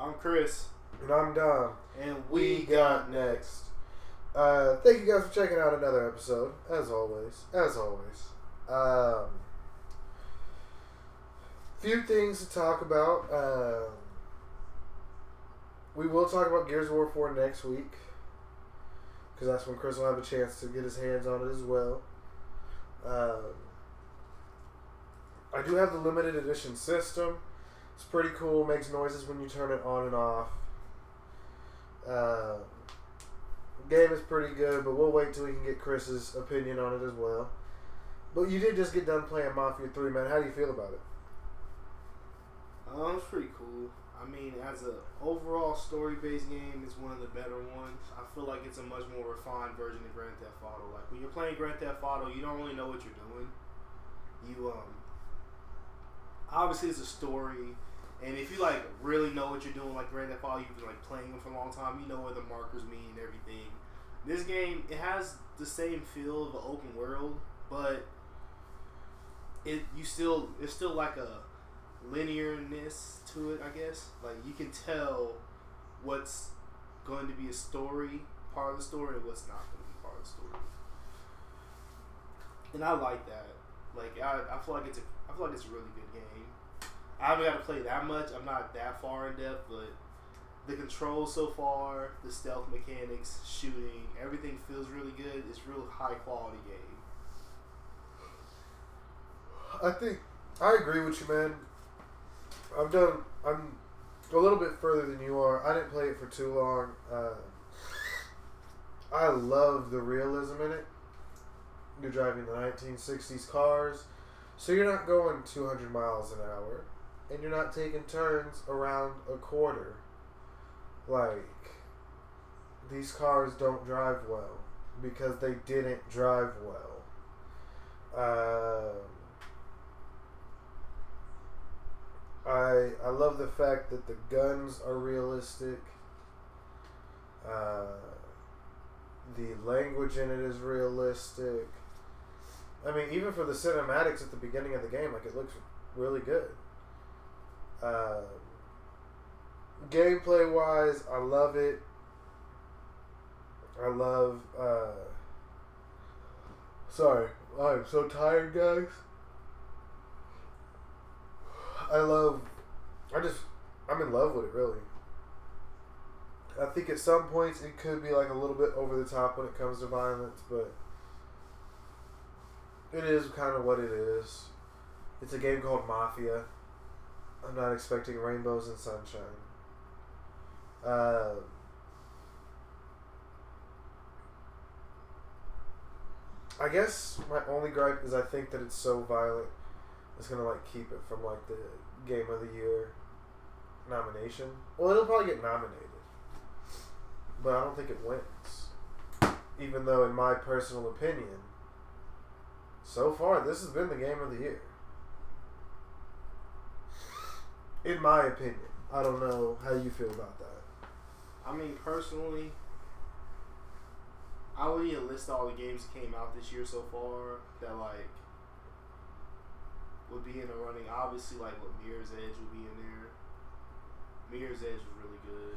I'm Chris. And I'm Dom. And We we, got next. Uh, thank you guys for checking out another episode. As always, as always. Um, few things to talk about. Um, we will talk about Gears of War 4 next week. Because that's when Chris will have a chance to get his hands on it as well. Um, I do have the limited edition system. It's pretty cool. Makes noises when you turn it on and off. Uh, game is pretty good, but we'll wait till we can get Chris's opinion on it as well. But you did just get done playing Mafia 3, man. How do you feel about it? Um, it's pretty cool. I mean, as a overall story-based game, it's one of the better ones. I feel like it's a much more refined version of Grand Theft Auto. Like when you're playing Grand Theft Auto, you don't really know what you're doing. You um, obviously it's a story, and if you like really know what you're doing, like Grand Theft Auto, you've been like playing them for a long time. You know what the markers mean and everything. This game, it has the same feel of an open world, but it you still it's still like a linearness to it, I guess. Like you can tell what's going to be a story, part of the story, and what's not going to be part of the story. And I like that. Like I, I feel like it's a I feel like it's a really good game. I haven't got to play that much. I'm not that far in depth, but the controls so far, the stealth mechanics, shooting, everything feels really good. It's real high quality game. I think I agree with you, man. I've done. I'm a little bit further than you are. I didn't play it for too long. Uh, I love the realism in it. You're driving the 1960s cars, so you're not going 200 miles an hour, and you're not taking turns around a quarter. Like these cars don't drive well because they didn't drive well. Um, I I love the fact that the guns are realistic. Uh, the language in it is realistic. I mean, even for the cinematics at the beginning of the game, like it looks really good. Uh, gameplay wise, I love it. I love. Uh, sorry, I'm so tired, guys. I love. I just. I'm in love with it, really. I think at some points it could be like a little bit over the top when it comes to violence, but it is kind of what it is. It's a game called Mafia. I'm not expecting rainbows and sunshine. Uh, I guess my only gripe is I think that it's so violent. It's gonna like keep it from like the game of the year nomination. Well, it'll probably get nominated, but I don't think it wins. Even though, in my personal opinion, so far this has been the game of the year. In my opinion, I don't know how you feel about that. I mean, personally, I would even list all the games that came out this year so far that like would be in the running. Obviously, like what Mirror's Edge would be in there. Mirror's Edge was really good.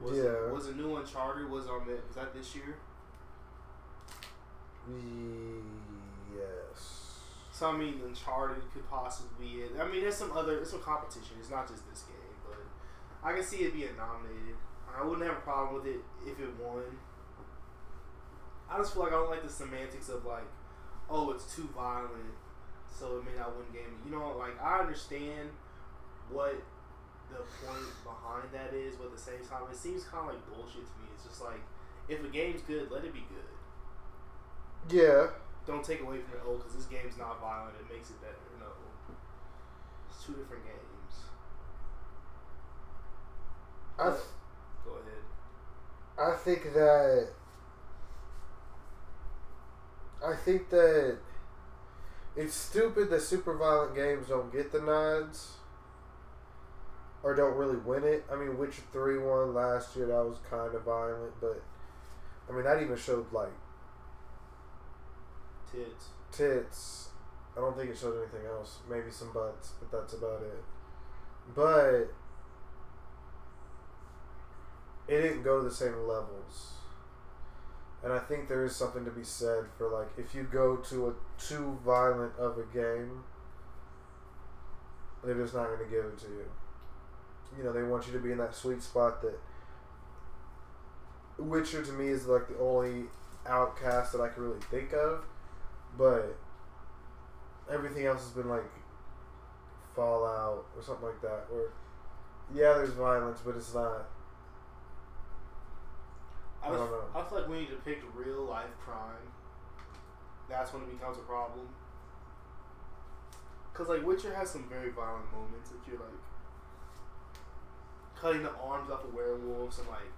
Was Yeah. It, was a new Uncharted was on that? Was that this year? Yes. So I mean, Uncharted could possibly be it. I mean, there's some other, there's some competition. It's not just this game, but I can see it being nominated. I wouldn't have a problem with it if it won. I just feel like I don't like the semantics of like, oh, it's too violent, so it may not win game. You know, like I understand what the point behind that is, but at the same time, it seems kind of like bullshit to me. It's just like, if a game's good, let it be good Yeah. Don't take away from it. Oh, because this game's not violent, it makes it better. No, it's two different games. I But- Go ahead. I think that I think that it's stupid that super violent games don't get the nods or don't really win it. I mean, Witcher Three won last year. That was kind of violent, but I mean that even showed like Tits. tits. I don't think it showed anything else. Maybe some butts, but that's about it. but it didn't go to the same levels. And I think there is something to be said for like if you go to a too violent of a game, they're just not going to give it to you. You know, they want you to be in that sweet spot that Witcher to me is like the only outcast that I can really think of, but everything else has been like Fallout or something like that. Where yeah, there's violence, but it's not. I, I don't know. I feel like when you depict real life crime, that's when it becomes a problem. Cause like Witcher has some very violent moments that you're like cutting the arms off of werewolves and like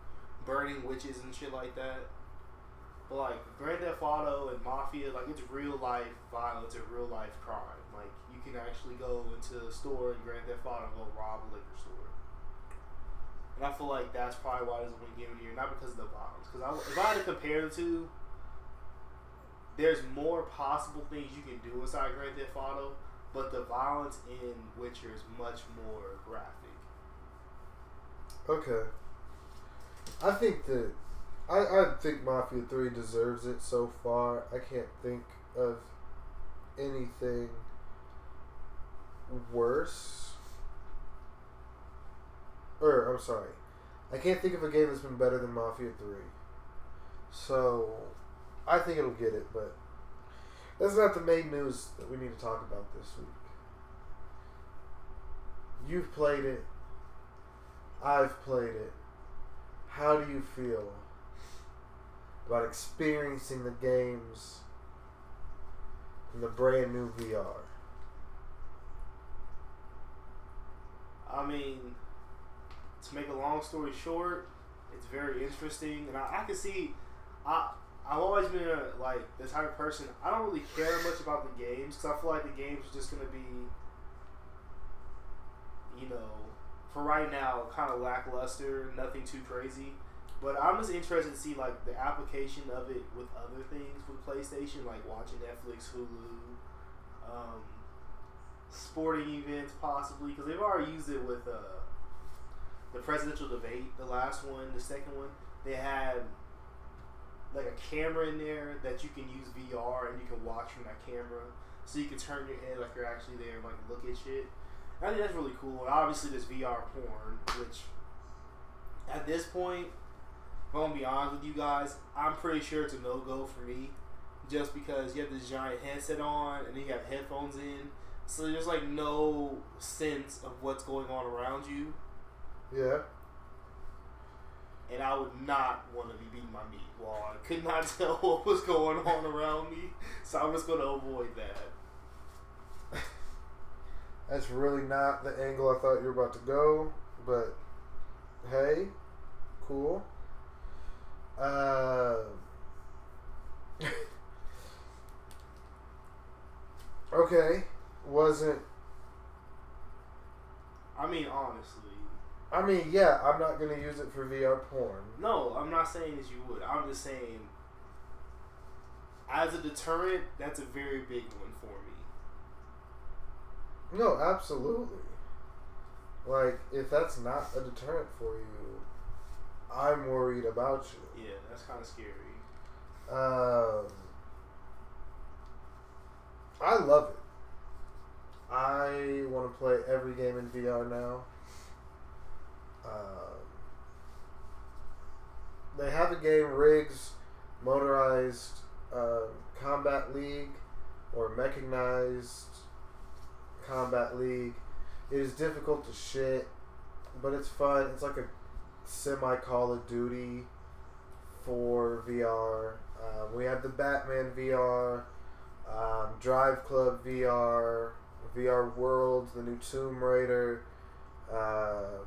burning witches and shit like that. But like Grand Theft Auto and Mafia, like it's real life violence and real life crime. Like you can actually go into a store in Grand Theft Auto and go rob a liquor store. And I feel like that's probably why doesn't win Game of the Year, not because of the violence. Because I, if I had to compare the two, there's more possible things you can do inside Grand Theft Auto, but the violence in Witcher is much more graphic. Okay. I think that I, I think Mafia Three deserves it so far. I can't think of anything worse. Or I'm sorry, I can't think of a game that's been better than Mafia Three. So I think it'll get it, but that's not the main news that we need to talk about this week. You've played it. I've played it. How do you feel about experiencing the games in the brand new VR? I mean, to make a long story short, it's very interesting, and I, I can see. I I've always been a, like the type of person. I don't really care much about the games because I feel like the games are just gonna be, you know, for right now, kind of lackluster. Nothing too crazy. But I'm just interested to see like the application of it with other things with PlayStation, like watching Netflix, Hulu, um, sporting events possibly, because they've already used it with uh, the presidential debate, the last one, the second one. They had like a camera in there that you can use VR and you can watch from that camera, so you can turn your head like you're actually there and like look at shit. I think that's really cool. And obviously, there's VR porn, which at this point, if I'm gonna be honest with you guys, I'm pretty sure it's a no go for me, just because you have this giant headset on and then you have headphones in, so there's like no sense of what's going on around you, Yeah. and I would not want to be beating my meat while I could not tell what was going on around me, so I'm just gonna avoid that. That's really not the angle I thought you were about to go, but hey, cool. Uh, okay, wasn't. I mean, honestly. I mean, yeah, I'm not gonna use it for VR porn. No, I'm not saying that you would. I'm just saying, as a deterrent, that's a very big one for me. No, absolutely. Like, if that's not a deterrent for you, I'm worried about you. Yeah, that's kind of scary. Um, I love it. I want to play every game in VR now. Um, they have a game, Rigs Motorized uh, Combat League or Mechanized Combat League. It is difficult to shit, but it's fun. It's like a semi Call of Duty for VR. Uh, we have the Batman VR, um, Drive Club VR, VR World, the new Tomb Raider. Um,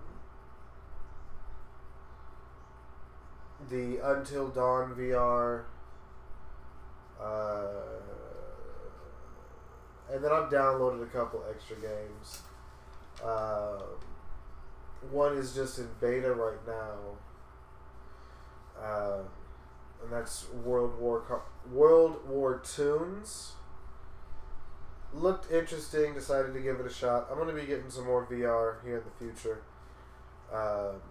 the Until Dawn VR. Uh, and then I've downloaded a couple extra games. Um, one is just in beta right now, um, and that's World War Co- World War Toons. looked interesting. Decided to give it a shot. I'm gonna be getting some more VR here in the future. Um,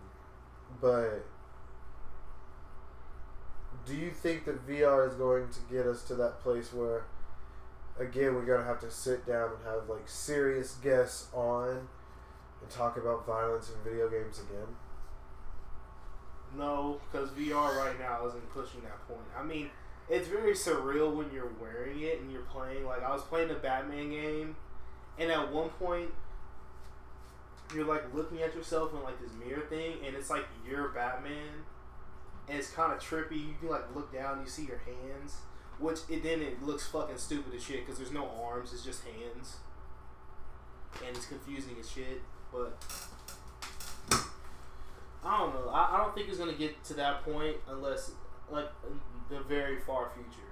but do you think that VR is going to get us to that place where, again, we're gonna have to sit down and have like serious guests on talk about violence in video games again? No, because VR right now isn't pushing that point. I mean, it's very surreal when you're wearing it and you're playing. Like I was playing a Batman game, and at one point, you're like looking at yourself in like this mirror thing, and it's like you're Batman, and it's kind of trippy. You can like look down, you see your hands, which it then it looks fucking stupid as shit because there's no arms, it's just hands, and it's confusing as shit. But I don't know. I, I don't think it's gonna get to that point unless like the very far future.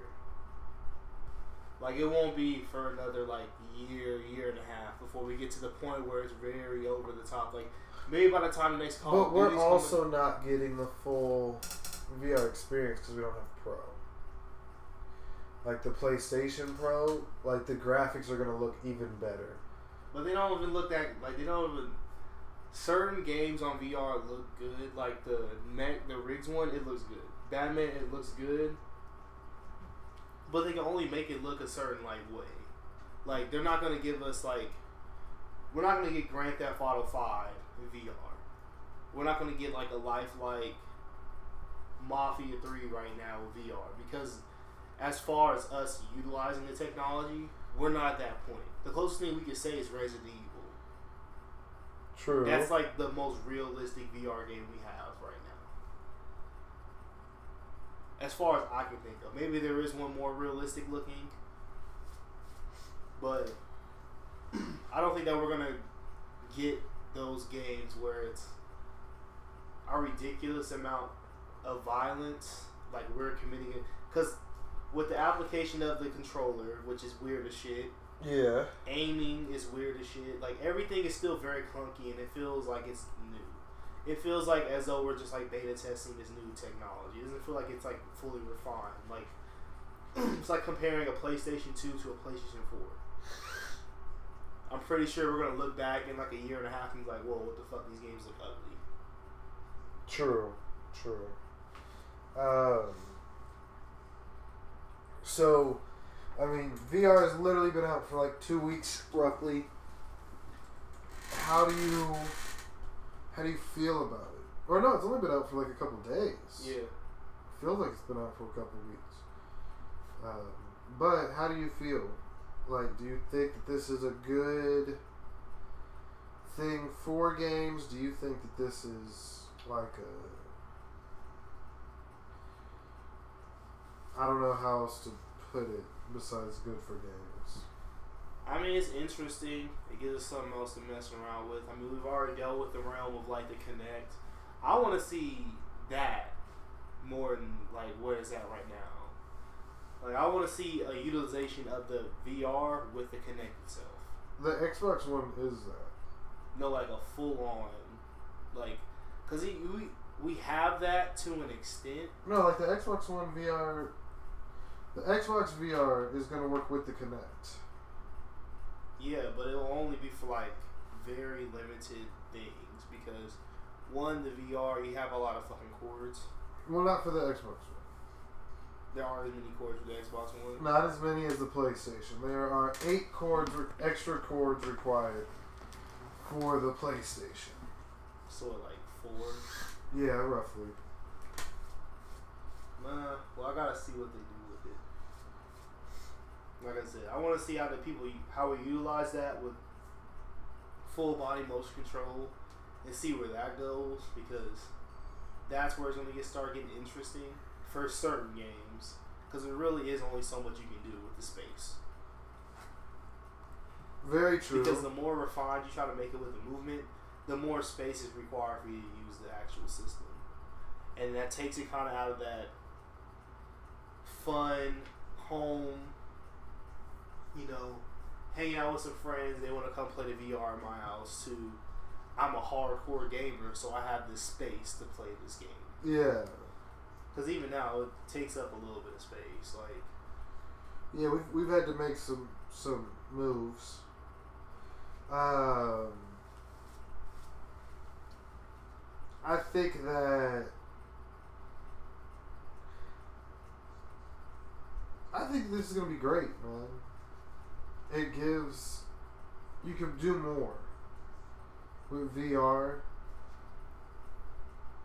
Like it won't be for another like year, year and a half before we get to the point where it's very over the top. Like maybe by the time the next Call But we're also coming, not getting the full VR experience because we don't have Pro. Like the PlayStation Pro, like the graphics are gonna look even better. But they don't even look that like they don't even. Certain games on VR look good. Like the Mac, the Rigs one, it looks good. Batman, it looks good. But they can only make it look a certain like way. Like they're not gonna give us like we're not gonna get Grand Theft Auto Five in VR. We're not gonna get like a lifelike Mafia Three right now with VR because as far as us utilizing the technology, we're not at that point. The closest thing we could say is Resident Evil. True. That's like the most realistic VR game we have right now. As far as I can think of. Maybe there is one more realistic looking. But I don't think that we're gonna get those games where it's a ridiculous amount of violence, like we're committing it. Because with the application of the controller, which is weird as shit, yeah. aiming is weird as shit. Like everything is still very clunky and it feels like it's new. It feels like as though we're just like beta testing this new technology. It doesn't feel like it's like fully refined. Like it's like comparing a PlayStation 2 to a PlayStation 4. I'm pretty sure we're gonna look back in like a year and a half and be like, whoa, what the fuck? These games look ugly. True. True. Um. So, I mean, VR has literally been out for like two weeks, roughly. How do you, how do you feel about it? Or no, it's only been out for like a couple days. Yeah. feels like it's been out for a couple weeks. Um, but how do you feel? Like, do you think that this is a good thing for games? Do you think that this is like a I don't know how else to put it besides good for games. I mean, it's interesting. It gives us something else to mess around with. I mean, we've already dealt with the realm of like the Kinect. I want to see that more than like where it's at right now. Like, I want to see a utilization of the VR with the Kinect itself. The Xbox One is that. No, like a full on, like, cause he, we we have that to an extent. No, like the Xbox One VR. The Xbox VR is going to work with the Kinect. Yeah, but it'll only be for like very limited things because one, the VR you have a lot of fucking cords. Well, not for the Xbox One. There aren't as many cords for the Xbox One. Not as many as the PlayStation. There are eight cords, extra cords required for the PlayStation. So like four. Yeah, roughly. Nah, well I gotta see what they do with it. Like I said, I want to see how the people how we utilize that with full body motion control and see where that goes because that's where it's gonna get start getting interesting for certain games because there really is only so much you can do with the space. Very true. Because the more refined you try to make it with the movement, the more space is required for you to use the actual system. And that takes it kind of out of that fun, home, you know, hanging out with some friends, they want to come play the VR in my house, to I'm a hardcore gamer, so I have this space to play this game. yeah. Because even now, it takes up a little bit of space. Like, Yeah, we've, we've had to make some some moves. Um, I think that I think this is gonna be great, man. It gives you can do more with VR.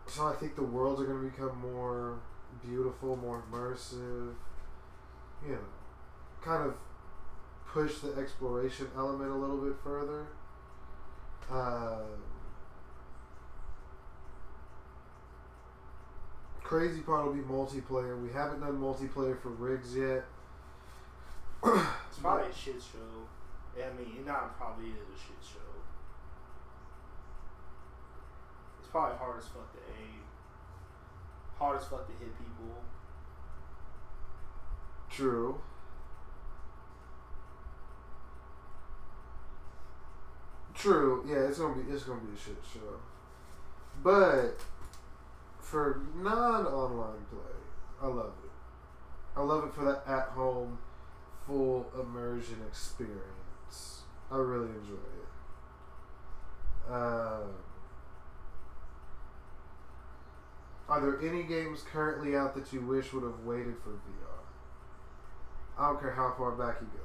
So I think the worlds are gonna become more beautiful, more immersive. You know, kind of push the exploration element a little bit further. Uh, crazy part will be multiplayer. We haven't done multiplayer for rigs yet. Probably a shit show. I mean, it not probably is a shit show. It's probably hard as fuck to aim. Hard as fuck to hit people. True. True. Yeah, it's gonna be it's gonna be a shit show. But for non-online play, I love it. I love it for that at-home, full immersion experience. I really enjoy it. Uh, are there any games currently out that you wish would have waited for VR? I don't care how far back you go.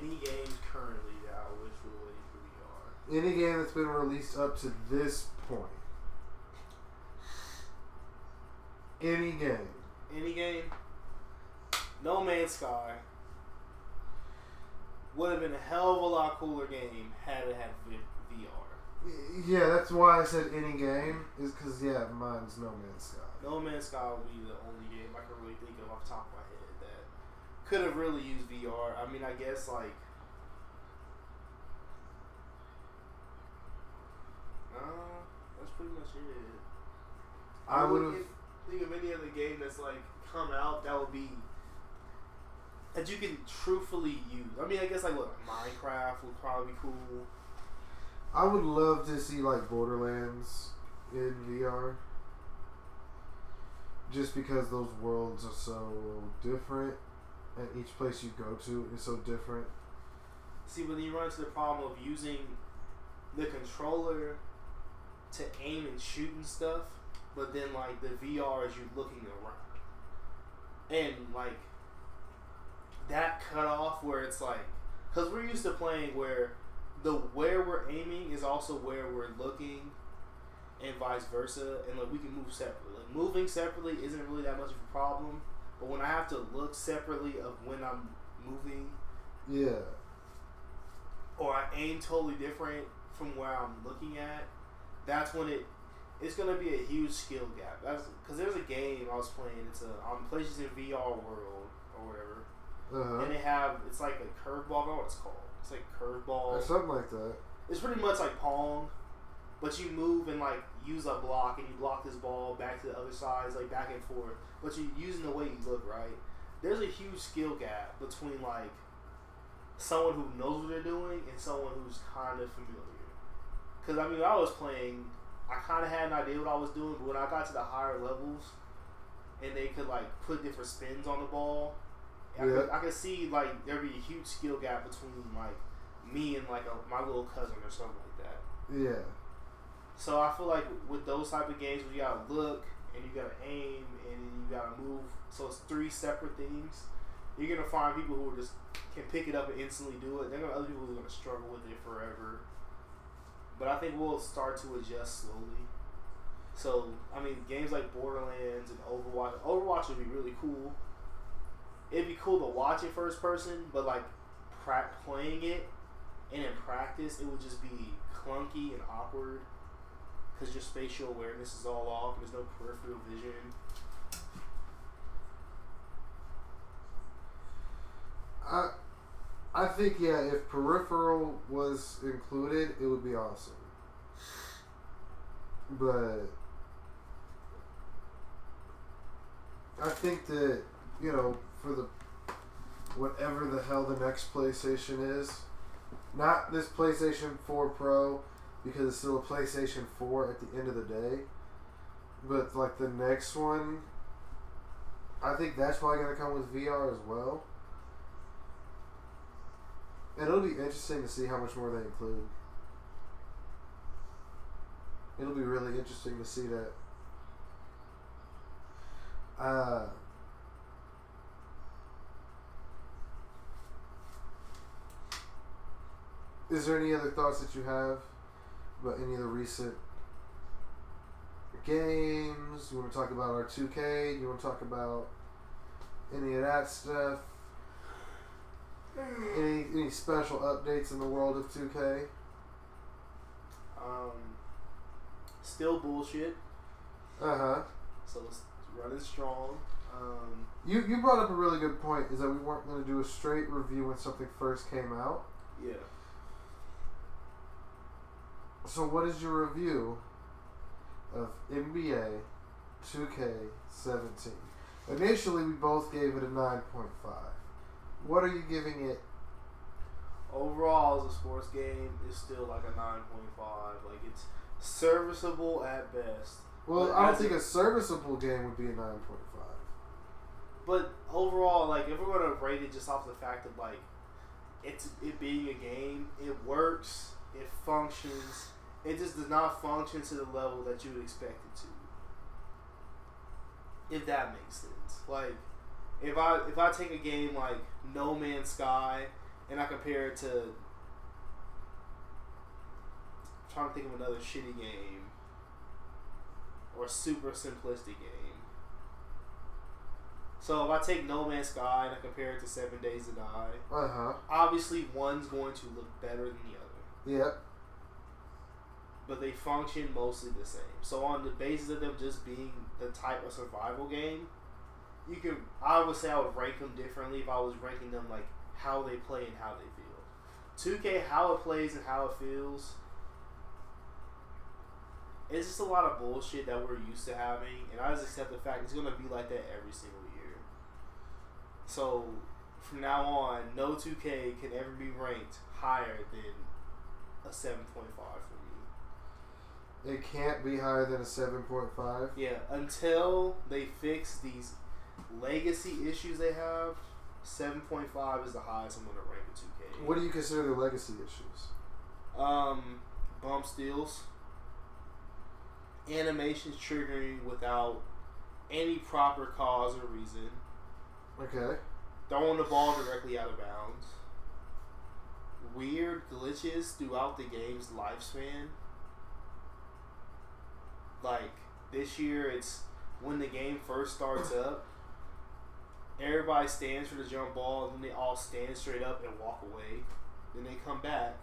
Any games currently that I wish were waiting for VR. Any game that's been released up to this point. Any game. Any game. No Man's Sky would have been a hell of a lot cooler game had it had VR. Yeah, that's why I said any game, is because, yeah, mine's No Man's Sky. No Man's Sky would be the only game I can really think of off the top of my head that could have really used VR. I mean, I guess like. Uh, that's pretty much it. I really would've- think of any other game that's like come out that would be that you can truthfully use. I mean, I guess like what Minecraft would probably be cool. I would love to see, like, Borderlands in VR. Just because those worlds are so different, and each place you go to is so different. See, when you run into the problem of using the controller to aim and shoot and stuff, but then like the VR is you looking around, and like that cutoff where it's like, because we're used to playing where the where we're aiming is also where we're looking, and vice versa, and like we can move separately. Like, moving separately isn't really that much of a problem, but when I have to look separately of when I'm moving Yeah. or I aim totally different from where I'm looking at, that's when it it's gonna be a huge skill gap. That's because there's a game I was playing. It's a on PlayStation VR World or whatever, Uh and they have it's like a curveball. I don't know what it's called. It's like curveball. Something like that. It's pretty much like Pong, but you move and like use a block and you block this ball back to the other side, it's like back and forth. But you're using the way you look, right? There's a huge skill gap between like someone who knows what they're doing and someone who's kind of familiar. Because I mean, when I was playing, I kind of had an idea what I was doing, but when I got to the higher levels, and they could like put different spins on the ball, I, could, I could see like there'd be a huge skill gap between like me and like a, my little cousin or something like that. Yeah. So I feel like with those type of games where you gotta look and you gotta aim and you gotta move, so it's three separate things. You're gonna find people who are just can pick it up and instantly do it. Then there are other people who are gonna struggle with it forever. But I think we'll start to adjust slowly. So I mean, games like Borderlands and Overwatch. Overwatch would be really cool. It'd be cool to watch it first person, but like pra- playing it and in practice, it would just be clunky and awkward because your spatial awareness is all off. And there's no peripheral vision. I I think yeah, if peripheral was included, it would be awesome. But I think that you know for the whatever the hell the next PlayStation is, not this PlayStation Four Pro because it's still a PlayStation Four at the end of the day, but like the next one, I think that's probably gonna come with VR as well. And it'll be interesting to see how much more they include. It'll be really interesting to see that. Uh, is there any other thoughts that you have about any of the recent games? You want to talk about our 2K? You want to talk about any of that stuff? Any any special updates in the world of 2K? Um, still bullshit. Uh huh. So it's running strong. Um, You you brought up a really good point. Is that we weren't going to do a straight review when something first came out. yeah. So what is your review of NBA 2K17? Initially, we both gave it a 9.5. What are you giving it? Overall, as a sports game, it's still like a nine point five. Like it's serviceable at best. Well, I don't think a- a serviceable game would be a 9.5. But overall, like if we're gonna rate it just off the fact of like it's it being a game, it works, it functions. It just does not function to the level that you would expect it to. If that makes sense. Like if I if I take a game like No Man's Sky and I compare it to I'm trying to think of another shitty game or a super simplistic game. So if I take No Man's Sky and I compare it to Seven Days to Die, Uh huh. obviously one's going to look better than the other, Yep. But they function mostly the same. So on the basis of them just being the type of survival game, you can I would say I would rank them differently if I was ranking them like how they play and how they feel. 2K how it plays and how it feels. It's just a lot of bullshit that we're used to having, and I just accept the fact it's gonna be like that every single year. So from now on, no 2K can ever be ranked higher than a 7.5 for me. It can't be higher than a 7.5. Yeah, until they fix these legacy issues they have, 7.5 is the highest I'm gonna rank a 2K. What do you consider the legacy issues? Um, bump steals, animations triggering without any proper cause or reason, Okay. throwing the ball directly out of bounds, weird glitches throughout the game's lifespan. Like this year, it's when the game first starts up. Everybody stands for the jump ball, and then they all stand straight up and walk away. Then they come back.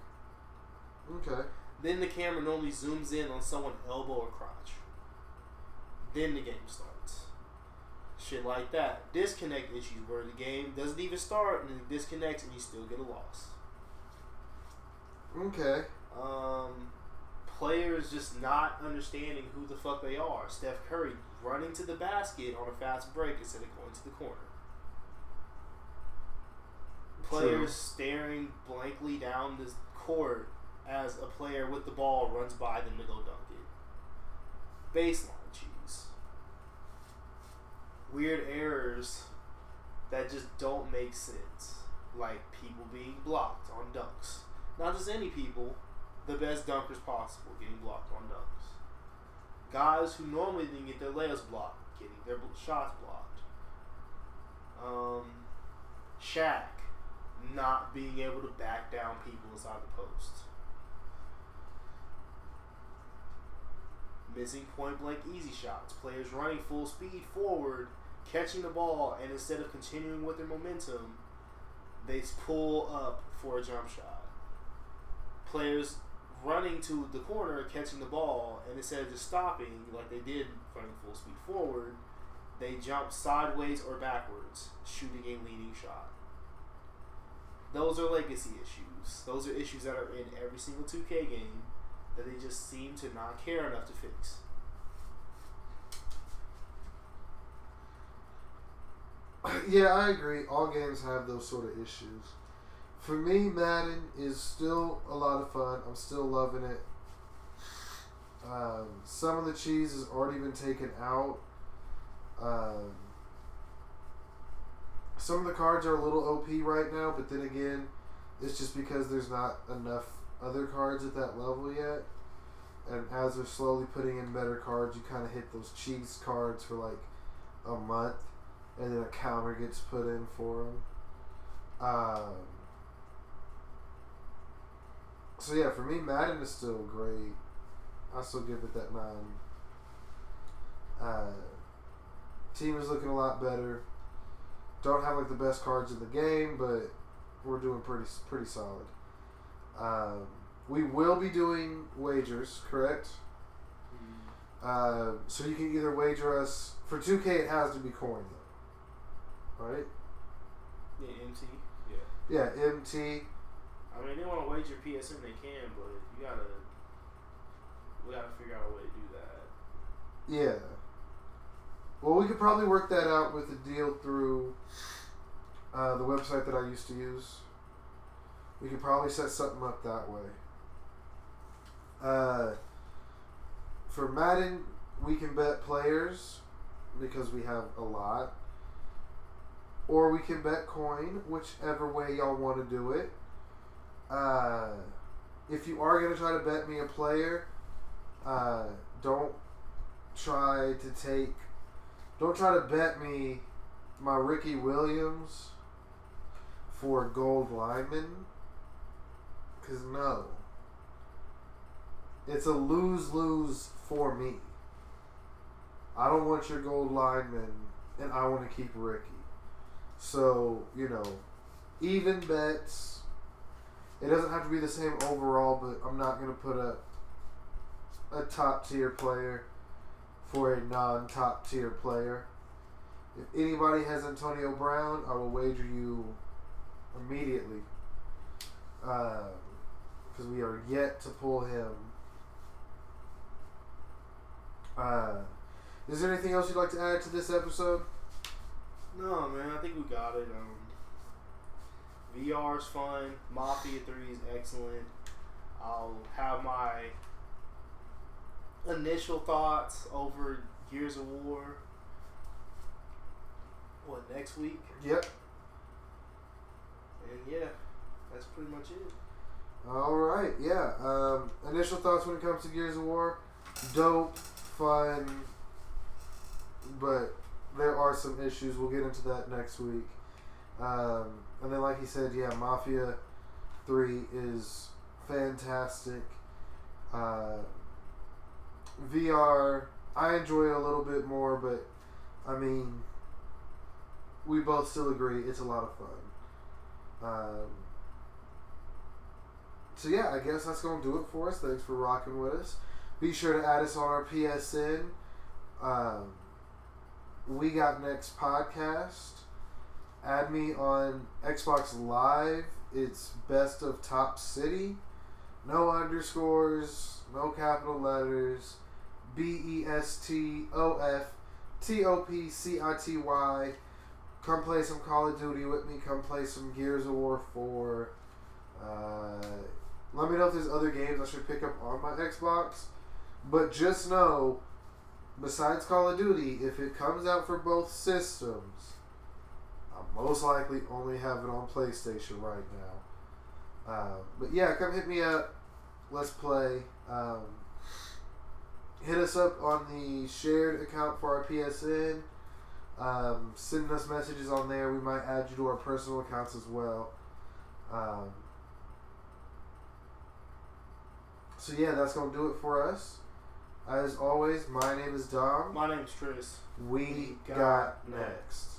Okay. Then the camera normally zooms in on someone's elbow or crotch. Then the game starts. Shit like that. Disconnect issues where the game doesn't even start and it disconnects and you still get a loss. Okay. Um, players just not understanding who the fuck they are. Steph Curry running to the basket on a fast break instead of going to the corner. Players staring blankly down the court as a player with the ball runs by them to go dunk it. Baseline cheese. Weird errors that just don't make sense. Like people being blocked on dunks. Not just any people, the best dunkers possible getting blocked on dunks. Guys who normally didn't get their layups blocked getting their shots blocked. Um, Shaq not being able to back down people inside the post. Missing point blank easy shots. Players running full speed forward, catching the ball, and instead of continuing with their momentum, they pull up for a jump shot. Players running to the corner, catching the ball, and instead of just stopping like they did running full speed forward, they jump sideways or backwards, shooting a leading shot. Those are legacy issues. Those are issues that are in every single 2K game that they just seem to not care enough to fix. Yeah, I agree. All games have those sort of issues. For me, Madden is still a lot of fun. I'm still loving it. Um, some of the cheese has already been taken out. Um, some of the cards are a little OP right now, but then again, It's just because there's not enough other cards at that level yet. And as they're slowly putting in better cards, you kind of hit those cheese cards for like a month, and then a counter gets put in for them. Um, so yeah, for me, Madden is still great. I still give it that nine. Uh, team is looking a lot better. Don't have like the best cards in the game, but we're doing pretty pretty solid. Um, we will be doing wagers, correct? Uh, so you can either wager us for 2K. It has to be coin though, right? Yeah, MT. Yeah. Yeah, MT. I mean, they want to wager PSN, they can, but you gotta, we gotta figure out a way to do that. Yeah. Well, we could probably work that out with a deal through uh, the website that I used to use. We could probably set something up that way. Uh, for Madden, we can bet players because we have a lot. Or we can bet coin, whichever way y'all want to do it. Uh, if you are going to try to bet me a player, uh, don't try to take. Don't try to bet me my Ricky Williams for gold lineman. Because no. It's a lose lose for me. I don't want your gold lineman, and I want to keep Ricky. So, you know, even bets. It doesn't have to be the same overall, but I'm not going to put a a top tier player for a non top tier player. If anybody has Antonio Brown, I will wager you immediately. Because we are yet to pull him. Uh, is there anything else you'd like to add to this episode? No, man, I think we got it. Um, VR's fun. Mafia 3 is excellent. I'll have my initial thoughts over Gears of War. What, next week? Yep. And yeah, that's pretty much it. All right. Yeah. Um, initial thoughts when it comes to Gears of War. Dope, fun, but there are some issues. We'll get into that next week. Um, and then, like he said, yeah, Mafia 3 is fantastic. Uh, VR, I enjoy it a little bit more, but I mean, we both still agree it's a lot of fun. Um, so yeah, I guess that's gonna do it for us. Thanks for rocking with us. Be sure to add us on our PSN. Um, we got next podcast. Add me on Xbox Live. It's best of Top City. No underscores, no capital letters. B E S T O F T O P C I T Y. Come play some Call of Duty with me. Come play some Gears of War 4. Uh, let me know if there's other games I should pick up on my Xbox. But just know, besides Call of Duty, if it comes out for both systems, most likely only have it on PlayStation right now. Uh, but yeah, come hit me up. Let's play. Um, hit us up on the shared account for our PSN. Um, send us messages on there. We might add you to our personal accounts as well. Um, so yeah, that's gonna do it for us. As always, my name is Dom. My name's Chris. We got next.